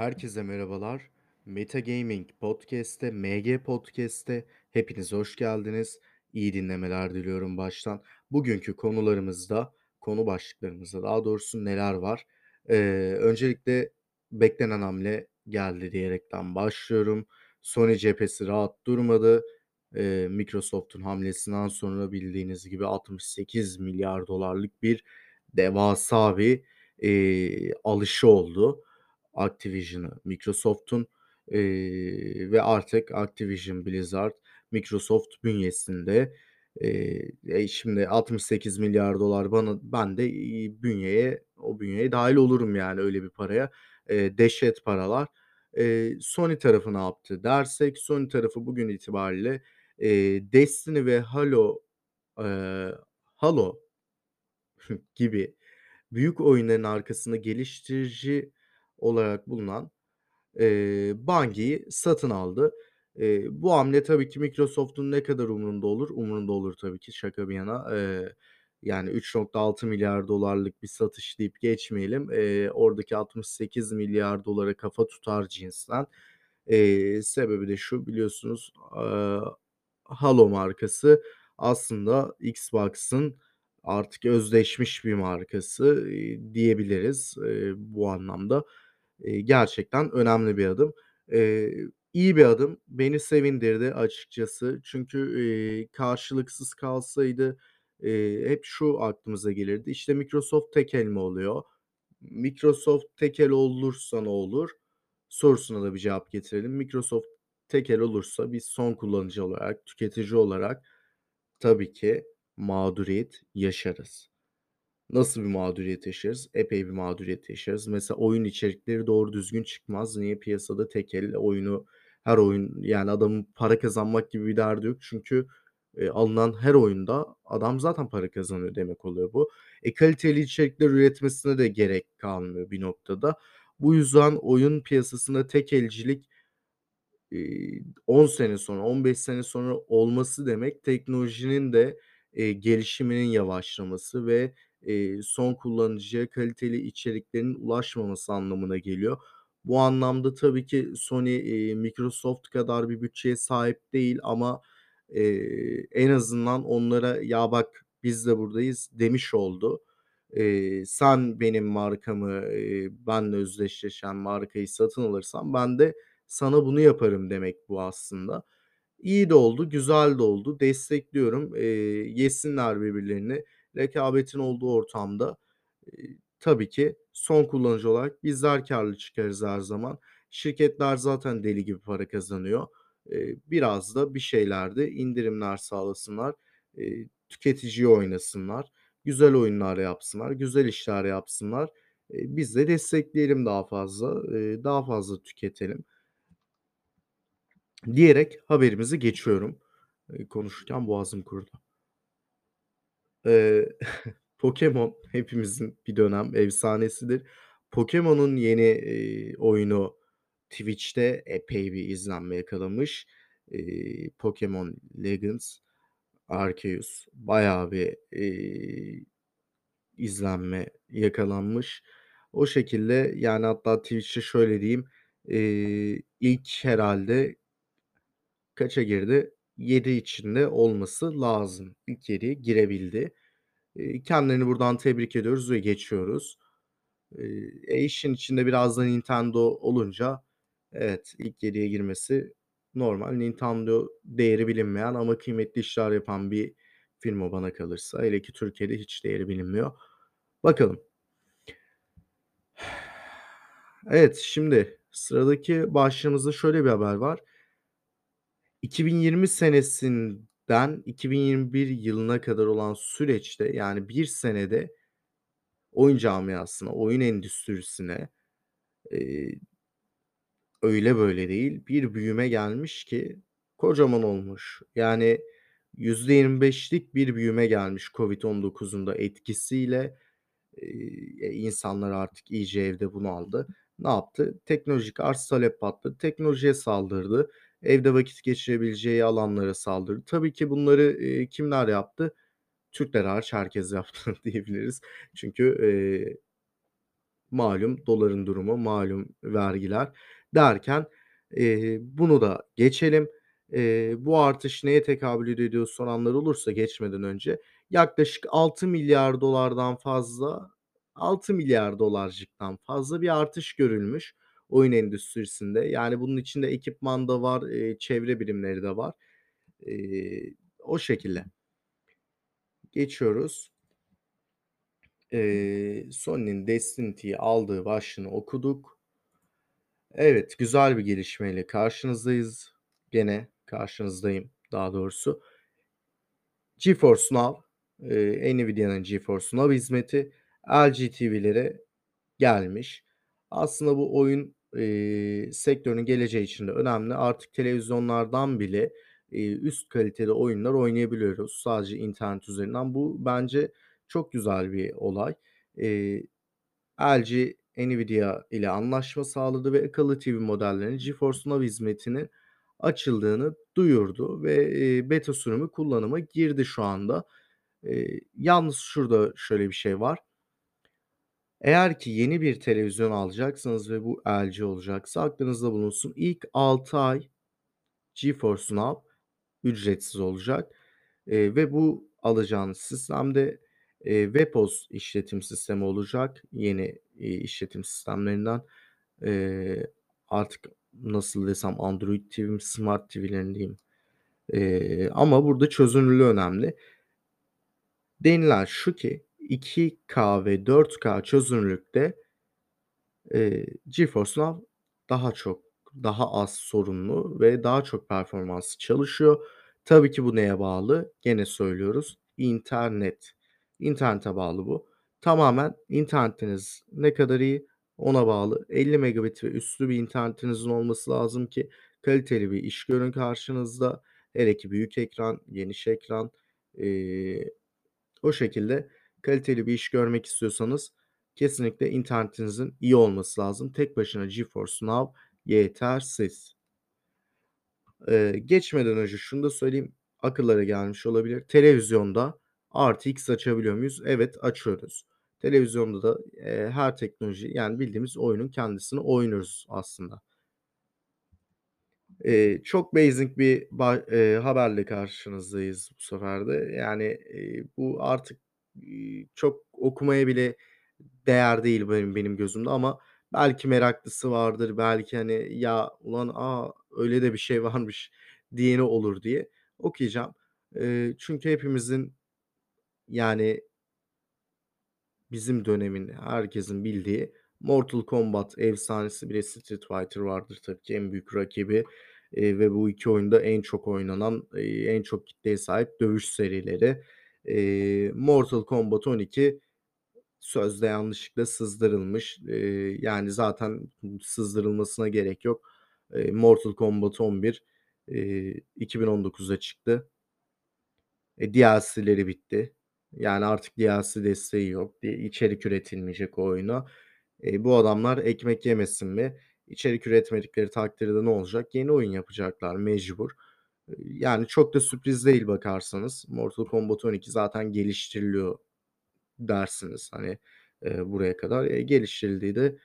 Herkese merhabalar. Meta Gaming Podcast'te, MG Podcast'te hepiniz hoş geldiniz. İyi dinlemeler diliyorum baştan. Bugünkü konularımızda, konu başlıklarımızda daha doğrusu neler var? Eee, öncelikle beklenen hamle geldi diyerekten başlıyorum. Sony cephesi rahat durmadı. Eee, Microsoft'un hamlesinden sonra bildiğiniz gibi 68 milyar dolarlık bir devasa bir, eee, alışı oldu. Activision'ı Microsoft'un, eee, ve artık Activision Blizzard Microsoft bünyesinde. E, şimdi $68.000.000.000 bana ben de, bünyeye o bünyeye dâhil olurum yani öyle bir paraya. Eee, dehşet paralar. Eee, Sony tarafı ne yaptı dersek Sony tarafı bugün itibariyle, eee, Destiny ve Halo, eee, Halo gibi büyük oyunların arkasında geliştirici olarak bulunan, eee, Bungie'yi satın aldı. Eee, bu hamle tabii ki Microsoft'un ne kadar umurunda olur? Umurunda olur tabii ki şaka bir yana. Eee, yani $3.6 milyar bir satış deyip geçmeyelim. Eee, oradaki $68 milyar kafa tutar cinsten. Eee, sebebi de şu biliyorsunuz, aaa, Halo markası aslında Xbox'ın artık özdeşmiş bir markası, eee, diyebiliriz, eee, bu anlamda. Eee, gerçekten önemli bir adım. Eee, iyi bir adım. Beni sevindirdi açıkçası. Çünkü, eee, karşılıksız kalsaydı, eee, hep şu aklımıza gelirdi: İşte, Microsoft tekel mi oluyor? Microsoft tekel olursa ne olur sorusuna da bir cevap getirelim. Microsoft tekel olursa biz son kullanıcı olarak, tüketici olarak tabii ki mağduriyet yaşarız. Nasıl bir mağduriyet yaşarız? Epey bir mağduriyet yaşarız. Mesela oyun içerikleri doğru düzgün çıkmaz. Niye? Piyasada tekel, oyunu her oyun yani adamın para kazanmak gibi bir derdi yok. Çünkü, eee, alınan her oyunda adam zaten para kazanıyor demek oluyor bu. E, kaliteli içerikler üretmesine de gerek kalmıyor bir noktada. Bu yüzden oyun piyasasında tekelcilik, eee, 10 sene sonra, 15 sene sonra olması demek teknolojinin de, eee, gelişiminin yavaşlaması ve, eee, son kullanıcıya kaliteli içeriklerin ulaşmaması anlamına geliyor. Bu anlamda tabii ki Sony, eee, Microsoft kadar bir bütçeye sahip değil ama, eee, en azından onlara "Ya, bak biz de buradayız." demiş oldu. Eee, "Sen benim markamı, eee, benle özdeşleşen markayı satın alırsan ben de sana bunu yaparım." demek bu aslında. İyi de oldu, güzel de oldu. Destekliyorum. Eee, yesinler birbirlerini. Rekabetin olduğu ortamda, tabii ki son kullanıcı olarak bizler kârlı çıkarız her zaman. Şirketler zaten deli gibi para kazanıyor. Biraz da bir şeylerde indirimler sağlasınlar. Eee, tüketiciye oynasınlar. Güzel oyunlar yapsınlar. Güzel işler yapsınlar. Biz de destekleyelim daha fazla. Daha fazla tüketelim. Diyerek haberimize geçiyorum. Konuşurken boğazım kurudu. Eee, Pokémon hepimizin bir dönem efsanesidir. Pokémon'un yeni, eee, oyunu Twitch'te epey bir izlenme yakalamış. Eee, Pokémon Legends Arceus bayağı bir, eee, izlenme yakalanmış. O şekilde, yani, hatta Twitch'te şöyle diyeyim, eee, ilk herhâlde kaça girdi? 7 içinde olması lazım. İlk 7'ye girebildi. Eee, kendilerini buradan tebrik ediyoruz ve geçiyoruz. E, işin içinde biraz da Nintendo olunca evet, ilk 7'ye girmesi normal. Nintendo değeri bilinmeyen ama kıymetli işler yapan bir firma bana kalırsa. Hele ki Türkiye'de hiç değeri bilinmiyor. Bakalım. Evet, şimdi sıradaki başlığımızda şöyle bir haber var. 2020 senesinden 2021 yılına kadar olan süreçte, yani 1 senede oyun camiasına, oyun endüstrisine, eee öyle böyle değil, bir büyüme gelmiş ki kocaman olmuş. Yani %25'lik bir büyüme gelmiş COVID-19'un da etkisiyle. Eee, e, insanlar artık iyice evde bunaldı. Ne yaptı? Teknolojik arz talep patladı. Teknolojiye saldırdı. Evde vakit geçirebileceği alanlara saldırdı. Tabii ki bunları, eee, kimler yaptı? Türkler hariç herkes yaptı diyebiliriz. Çünkü, eee malum doların durumu, malum vergiler derken, eee, bunu da geçelim. Eee, bu artış neye tekabül ediyor soranlar olursa geçmeden önce yaklaşık $6.000.000.000'dan fazla, $6.000.000.000'cıktan fazla bir artış görülmüş oyun endüstrisinde. Yani bunun içinde ekipman da var, eee, çevre birimleri de var. Eee, o şekilde. Geçiyoruz. Eee, Sony'nin Destiny 2'yi aldığı başlığını okuduk. Evet, güzel bir gelişmeyle karşınızdayız. Gene karşınızdayım daha doğrusu. GeForce Now, eee, Nvidia'nın GeForce Now hizmeti LG TV'lere gelmiş. Aslında bu oyun, eee, sektörünün geleceği için de önemli. Artık televizyonlardan bile, eee, üst kalitede oyunlar oynayabiliyoruz sadece internet üzerinden. Bu bence çok güzel bir olay. Eee, LG, Nvidia ile anlaşma sağladı ve akıllı TV modellerinin GeForce Now hizmetinin açıldığını duyurdu ve, eee, beta sürümü kullanıma girdi şu anda. Eee, yalnız şurada şöyle bir şey var. Eğer ki yeni bir televizyon alacaksanız ve bu LG olacaksa aklınızda bulunsun. İlk 6 ay GeForce Now ücretsiz olacak, eee, ve bu alacağınız sistemde, eee, WebOS işletim sistemi olacak. Yeni, eee, işletim sistemlerinden. Eee, artık nasıl desem Android TV Smart TV'lerin diyeyim. Eee, ama burada çözünürlüğü önemli. Denilen şu ki 2K ve 4K çözünürlükte eee, GeForce Now daha çok, daha az sorunlu ve daha çok performanslı çalışıyor. Tabii ki bu neye bağlı? Gene söylüyoruz, internet. İnternete bağlı bu. Tamamen internetiniz ne kadar iyi ona bağlı. 50 megabit ve üstü bir internetinizin olması lazım ki kaliteli bir iş görün karşınızda. Hele ki büyük ekran, geniş ekran, eee, o şekilde kaliteli bir iş görmek istiyorsanız kesinlikle internetinizin iyi olması lazım. Tek başına GeForce Now yetersiz. Eee, geçmeden önce şunu da söyleyeyim, akıllara gelmiş olabilir. Televizyonda RTX açabiliyor muyuz? Evet, açıyoruz. Televizyonda da, eee, her teknoloji, yani bildiğimiz oyunun kendisini oynuyoruz aslında. Eee, çok basic bir eee, haberle karşınızdayız bu sefer de. Yani, eee, bu artık, çok okumaya bile değer değil benim benim gözümde ama belki meraklısı vardır, belki, hani, "Ya, ulan, a, öyle de bir şey varmış." diyeni olur diye okuyacağım. Eee, çünkü hepimizin, yani bizim dönemin, herkesin bildiği Mortal Kombat efsanesi, bir Street Fighter vardır tabii ki en büyük rakibi, eee, ve bu 2 oyun da en çok oynanan, eee, en çok kitleye sahip dövüş serileri. Eee, Mortal Kombat 12 sözde yanlışlıkla sızdırılmış. Eee, yani zaten sızdırılmasına gerek yok. Eee, Mortal Kombat 11, eee, 2019'da çıktı. E, DLC'leri bitti. Yani artık DLC desteği yok. Bir üretilmeyecek o oyuna. Eee, bu adamlar ekmek yemesin mi? İçerik üretmedikleri takdirde ne olacak? Yeni oyun yapacaklar mecbur. Yani çok da sürpriz değil bakarsanız. Mortal Kombat 12 zaten geliştiriliyor dersiniz, hani, eee, buraya kadar. E, geliştirildiği de,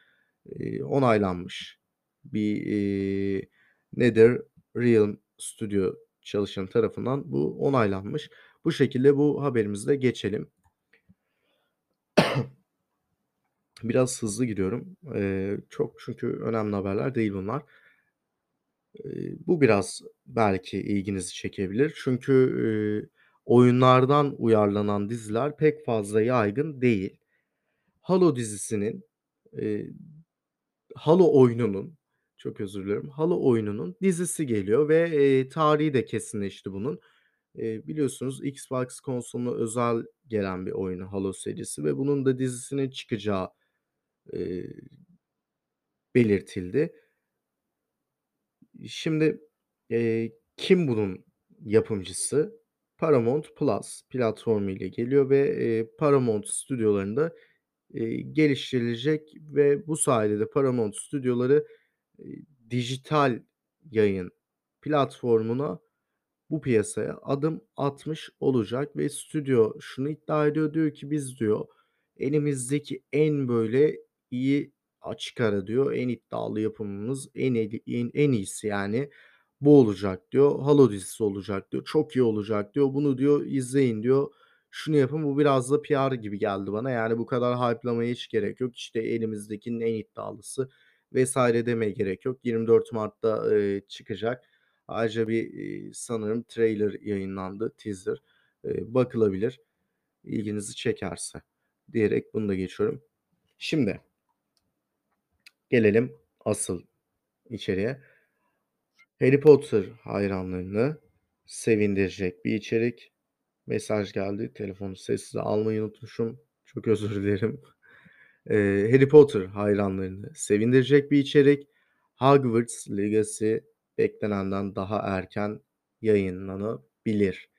eee, onaylanmış. Bir, eee, NetherRealm Studio çalışanı tarafından bu onaylanmış. Bu şekilde bu haberimizi de geçelim. Biraz hızlı gidiyorum. Eee, çok çünkü önemli haberler değil bunlar. Bu biraz belki ilginizi çekebilir. Çünkü, eee, oyunlardan uyarlanan diziler pek fazla yaygın değil. Halo dizisinin, eee, Halo oyununun, çok özür diliyorum, Halo oyununun dizisi geliyor ve, eee, tarihi de kesinleşti bunun. Eee, biliyorsunuz Xbox konsoluna özel gelen bir oyun Halo serisi ve bunun da dizisinin çıkacağı, eee, belirtildi. Şimdi, eee, kim bunun yapımcısı? Paramount Plus platformuyla geliyor ve, eee, Paramount stüdyolarında, eee, geliştirilecek ve bu sayede de Paramount stüdyoları, eee, dijital yayın platformuna, bu piyasaya adım atmış olacak ve stüdyo şunu iddia ediyor, diyor ki "Biz" diyor, "elimizdeki en böyle iyi açık ara diyor. En iddialı yapımımız, en en en iyisi yani bu olacak diyor. Halo dizisi olacak diyor. Çok iyi olacak diyor. Bunu diyor izleyin diyor. Şunu yapın. Bu biraz da PR gibi geldi bana. Yani bu kadar hype'lamaya hiç gerek yok. İşte elimizdekinin en iddialısı vs. demeye gerek yok. 24 Mart'ta, eee, çıkacak. Ayrıca bir, eee, sanırım trailer yayınlandı, teaser. Eee, bakılabilir ilginizi çekerse diyerek bunu da geçiyorum. Şimdi gelelim asıl içeriğe. Harry Potter hayranlarını sevindirecek bir içerik. Mesaj geldi. Telefonu sessize almayı unutmuşum. Çok özür dilerim. Eee, Harry Potter hayranlarını sevindirecek bir içerik. Hogwarts Legacy beklenenden daha erken yayınlanabilir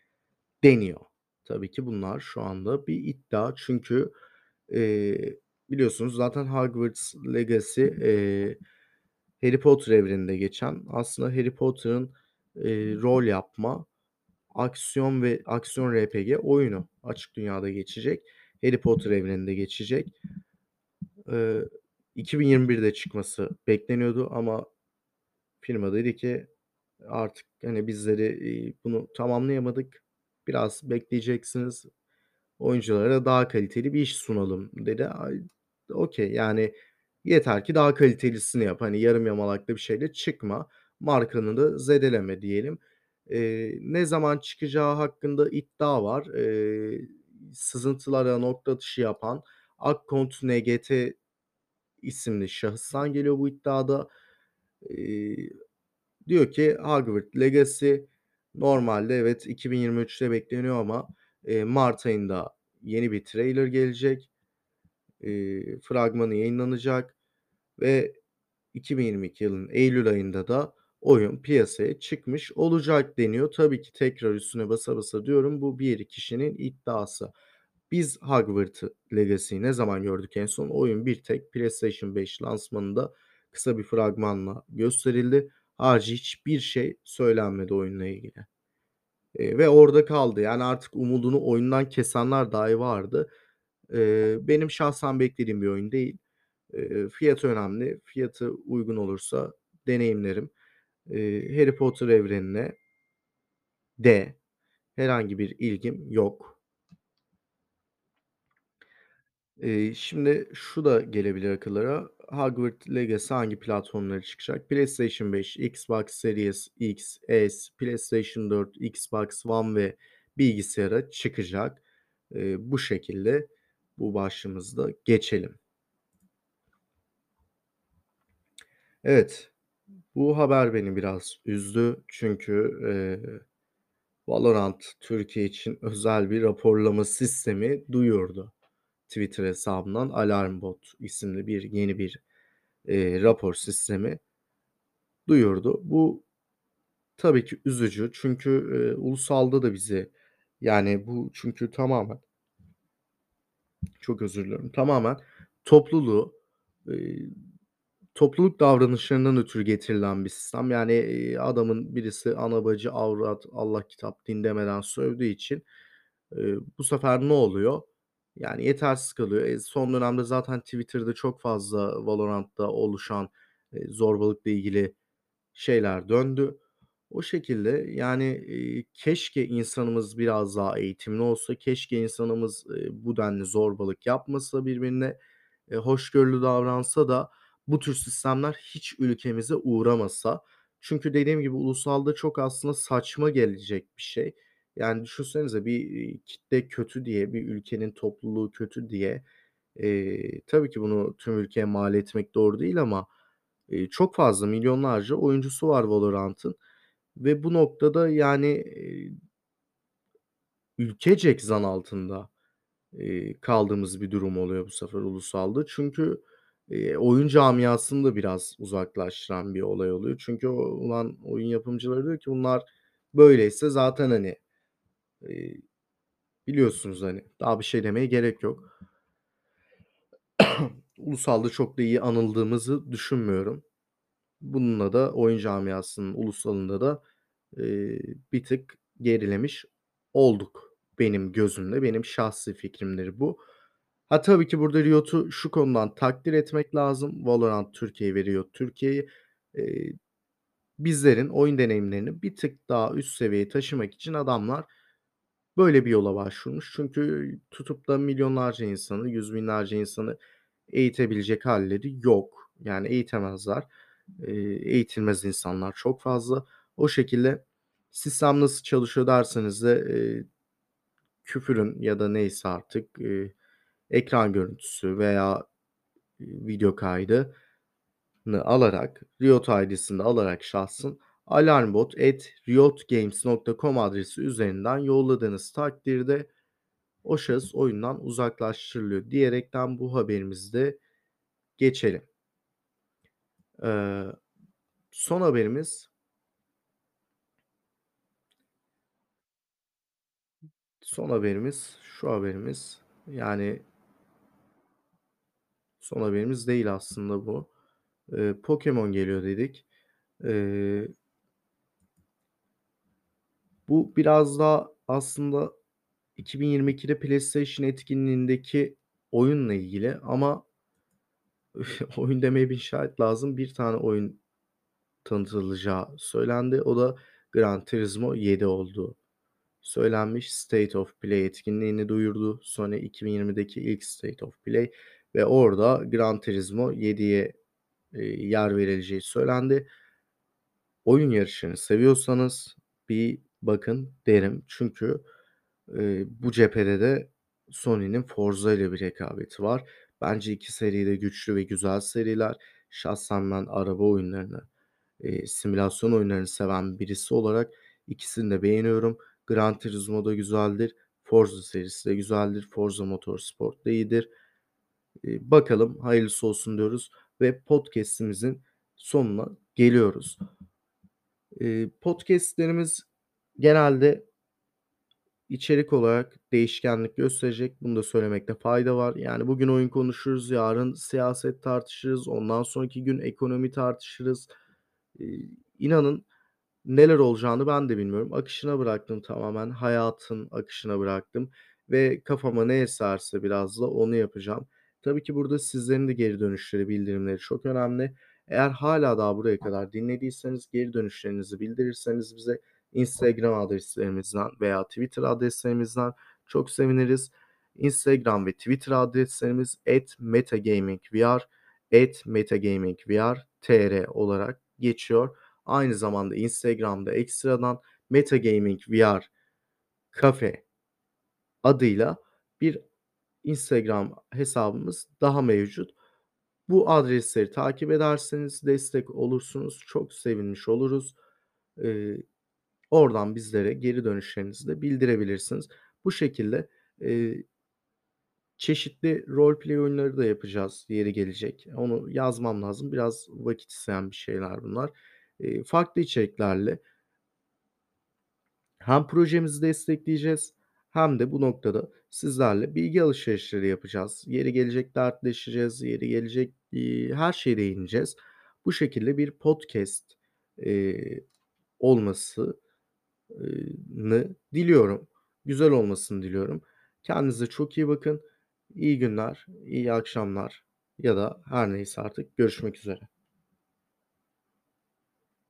deniyor. Tabii ki bunlar şu anda bir iddia. Çünkü, eee, biliyorsunuz zaten Hogwarts Legacy, eee, Harry Potter evreninde geçen aslında Harry Potter'ın, eee, rol yapma, aksiyon ve aksiyon RPG oyunu. Açık dünyada geçecek. Harry Potter evreninde geçecek. Eee, 2021'de çıkması bekleniyordu ama firma dedi ki artık, hani, bizleri, bunu tamamlayamadık. Biraz bekleyeceksiniz. Oyunculara daha kaliteli bir iş sunalım dedi. Ay, okay, yani yeter ki daha kalitelisini yap. Hani, yarım yamalak da bir şeyle çıkma. Markanı da zedeleme diyelim. Eee, ne zaman çıkacağı hakkında iddia var. Eee, sızıntılara nokta atışı yapan Akkont NGT isimli şahıstan geliyor bu iddiada. Eee, diyor ki Hogwarts Legacy normalde evet 2023'te bekleniyor ama, eee, mart ayında yeni bir trailer gelecek. Eee, fragmanı yayınlanacak ve 2022 yılının eylül ayında da oyun piyasaya çıkmış olacak deniyor. Tabii ki tekrar üstüne basa basa diyorum bu bir kişinin iddiası. Biz Hogwarts Legacy'yi ne zaman gördük en son? Oyun bir tek PlayStation 5 lansmanında kısa bir fragmanla gösterildi. Harici hiçbir şey söylenmedi oyunla ilgili. Eee, ve orada kaldı. Yani artık umudunu oyundan kesenler dahi vardı. Eee, benim şahsen beklediğim bir oyun değil. Eee, fiyatı önemli. Fiyatı uygun olursa deneyimlerim. Eee, Harry Potter evrenine de herhangi bir ilgim yok. Eee, şimdi şu da gelebilir akıllara. Hogwarts Legacy hangi platformlara çıkacak? PlayStation 5, Xbox Series X, S, PlayStation 4, Xbox One ve bilgisayara çıkacak. Eee, bu şekilde bu başlığımızı da geçelim. Evet, bu haber beni biraz üzdü. Çünkü, eee, Valorant Türkiye için özel bir raporlama sistemi duyurdu. Twitter hesabından Alarmbot isimli bir yeni bir, eee, rapor sistemi duyurdu. Bu tabii ki üzücü çünkü, eee, ulusalda da bizi yani bu çünkü tamamen çok özür diliyorum. Tamamen topluluğu, topluluk davranışlarından ötürü getirilen bir sistem. Yani, adamın birisi ana bacı avrat, Allah kitap din demeden sövdüğü için, bu sefer ne oluyor? Yani yetersiz kalıyor. E, son dönemde zaten Twitter'da çok fazla Valorant'ta oluşan, eee, zorbalıkla ilgili şeyler döndü. O şekilde yani, eee, keşke insanımız biraz daha eğitimli olsa, keşke insanımız, eee, bu denli zorbalık yapmasa birbirine, eee, hoşgörülü davransa da bu tür sistemler hiç ülkemize uğramasa. Çünkü dediğim gibi ulusalda çok aslında saçma gelecek bir şey. Yani düşünsenize bir, kitle kötü diye, bir ülkenin topluluğu kötü diye, eee, tabii ki bunu tüm ülkeye mal etmek doğru değil ama, eee, çok fazla milyonlarca oyuncusu var Valorant'ın ve bu noktada yani, eee ülkecek zan altında, kaldığımız bir durum oluyor bu sefer ulusalda. Çünkü, eee, oyun camiasını da biraz uzaklaştıran bir olay oluyor. Çünkü o ulan oyun yapımcıları diyor ki bunlar böyleyse zaten, hani, biliyorsunuz, hani, daha bir şey demeye gerek yok. Ulusalda çok da iyi anıldığımızı düşünmüyorum. Bununla da oyun camiasının ulusalında da, eee, bir tık gerilemiş olduk benim gözümde. Benim şahsi fikrimdir bu. Ha, tabii ki burada Riot'u şu konudan takdir etmek lazım. Valorant Türkiye ve Riot Türkiye'yi, eee, bizlerin oyun deneyimlerini bir tık daha üst seviyeye taşımak için adamlar böyle bir yola başvurmuş. Çünkü tutup da milyonlarca insanı, yüz binlerce insanı eğitebilecek hâlleri yok. Yani eğitemezler. Eğitilmez insanlar çok fazla. O şekilde sistem nasıl çalışıyor derseniz de, eee, küfürün ya da neyse artık, eee, ekran görüntüsü veya, video kaydını alarak, Riot ID'sini alarak şahsın alarmbot@riotgames.com adresi üzerinden yolladığınız takdirde o şahıs oyundan uzaklaştırılıyor diyerekten bu haberimizi de geçelim. Eee, son haberimiz son haberimiz, şu haberimiz, yani son haberimiz değil aslında bu. Eee, Pokemon geliyor dedik. Eee bu biraz daha aslında 2022'de PlayStation etkinliğindeki oyunla ilgili ama oyun demeye bin şahit lazım. Bir tane oyun tanıtılacağı söylendi. O da Gran Turismo 7 olduğu söylenmiş. State of Play etkinliğini duyurdu Sony 2020'deki ilk State of Play ve orada Gran Turismo 7'ye, eee, yer verileceği söylendi. Oyun yarışını seviyorsanız bir bakın derim. Çünkü, eee, bu cephede de Sony'nin Forza ile bir rekabeti var. Bence 2 seri de güçlü ve güzel seriler. Şahsen ben araba oyunlarını, eee, simülasyon oyunlarını seven birisi olarak ikisini de beğeniyorum. Gran Turismo da güzeldir. Forza serisi de güzeldir. Forza Motorsport da iyidir. Eee, bakalım hayırlısı olsun diyoruz ve podcast'imizin sonuna geliyoruz. Eee, podcast'lerimiz genelde içerik olarak değişkenlik gösterecek. Bunu da söylemekte fayda var. Yani bugün oyun konuşuruz, yarın siyaset tartışırız, ondan sonraki gün ekonomi tartışırız. Eee, inanın neler olacağını ben de bilmiyorum. Akışına bıraktım tamamen. Hayatın akışına bıraktım ve kafama ne eserse biraz da onu yapacağım. Tabii ki burada sizlerin de geri dönüşleri, bildirimleri çok önemli. Eğer hâlâ daha buraya kadar dinlediyseniz geri dönüşlerinizi bildirirseniz bize Instagram adreslerimizden veya Twitter adreslerimizden çok seviniriz. Instagram ve Twitter adreslerimiz @metagamingvr, @metagamingvr.tr olarak geçiyor. Aynı zamanda Instagram'da ekstradan Metagamingvr Cafe adıyla bir Instagram hesabımız daha mevcut. Bu adresleri takip ederseniz destek olursunuz. Çok sevinmiş oluruz. Eee, oradan bizlere geri dönüşlerinizi de bildirebilirsiniz. Bu şekilde, eee çeşitli roleplay oyunları da yapacağız yeri gelecek. Onu yazmam lazım. Biraz vakit isteyen bir şeyler bunlar. Eee, farklı içeriklerle hem projemizi destekleyeceğiz hem de bu noktada sizlerle bilgi alışverişleri yapacağız. Yeri gelecek dertleşeceğiz, yeri gelecek, iii, her şeye değineceğiz. Bu şekilde bir podcast, eee, olması diliyorum. Güzel olmasını diliyorum. Kendinize çok iyi bakın. İyi günler, iyi akşamlar ya da her neyse artık görüşmek üzere.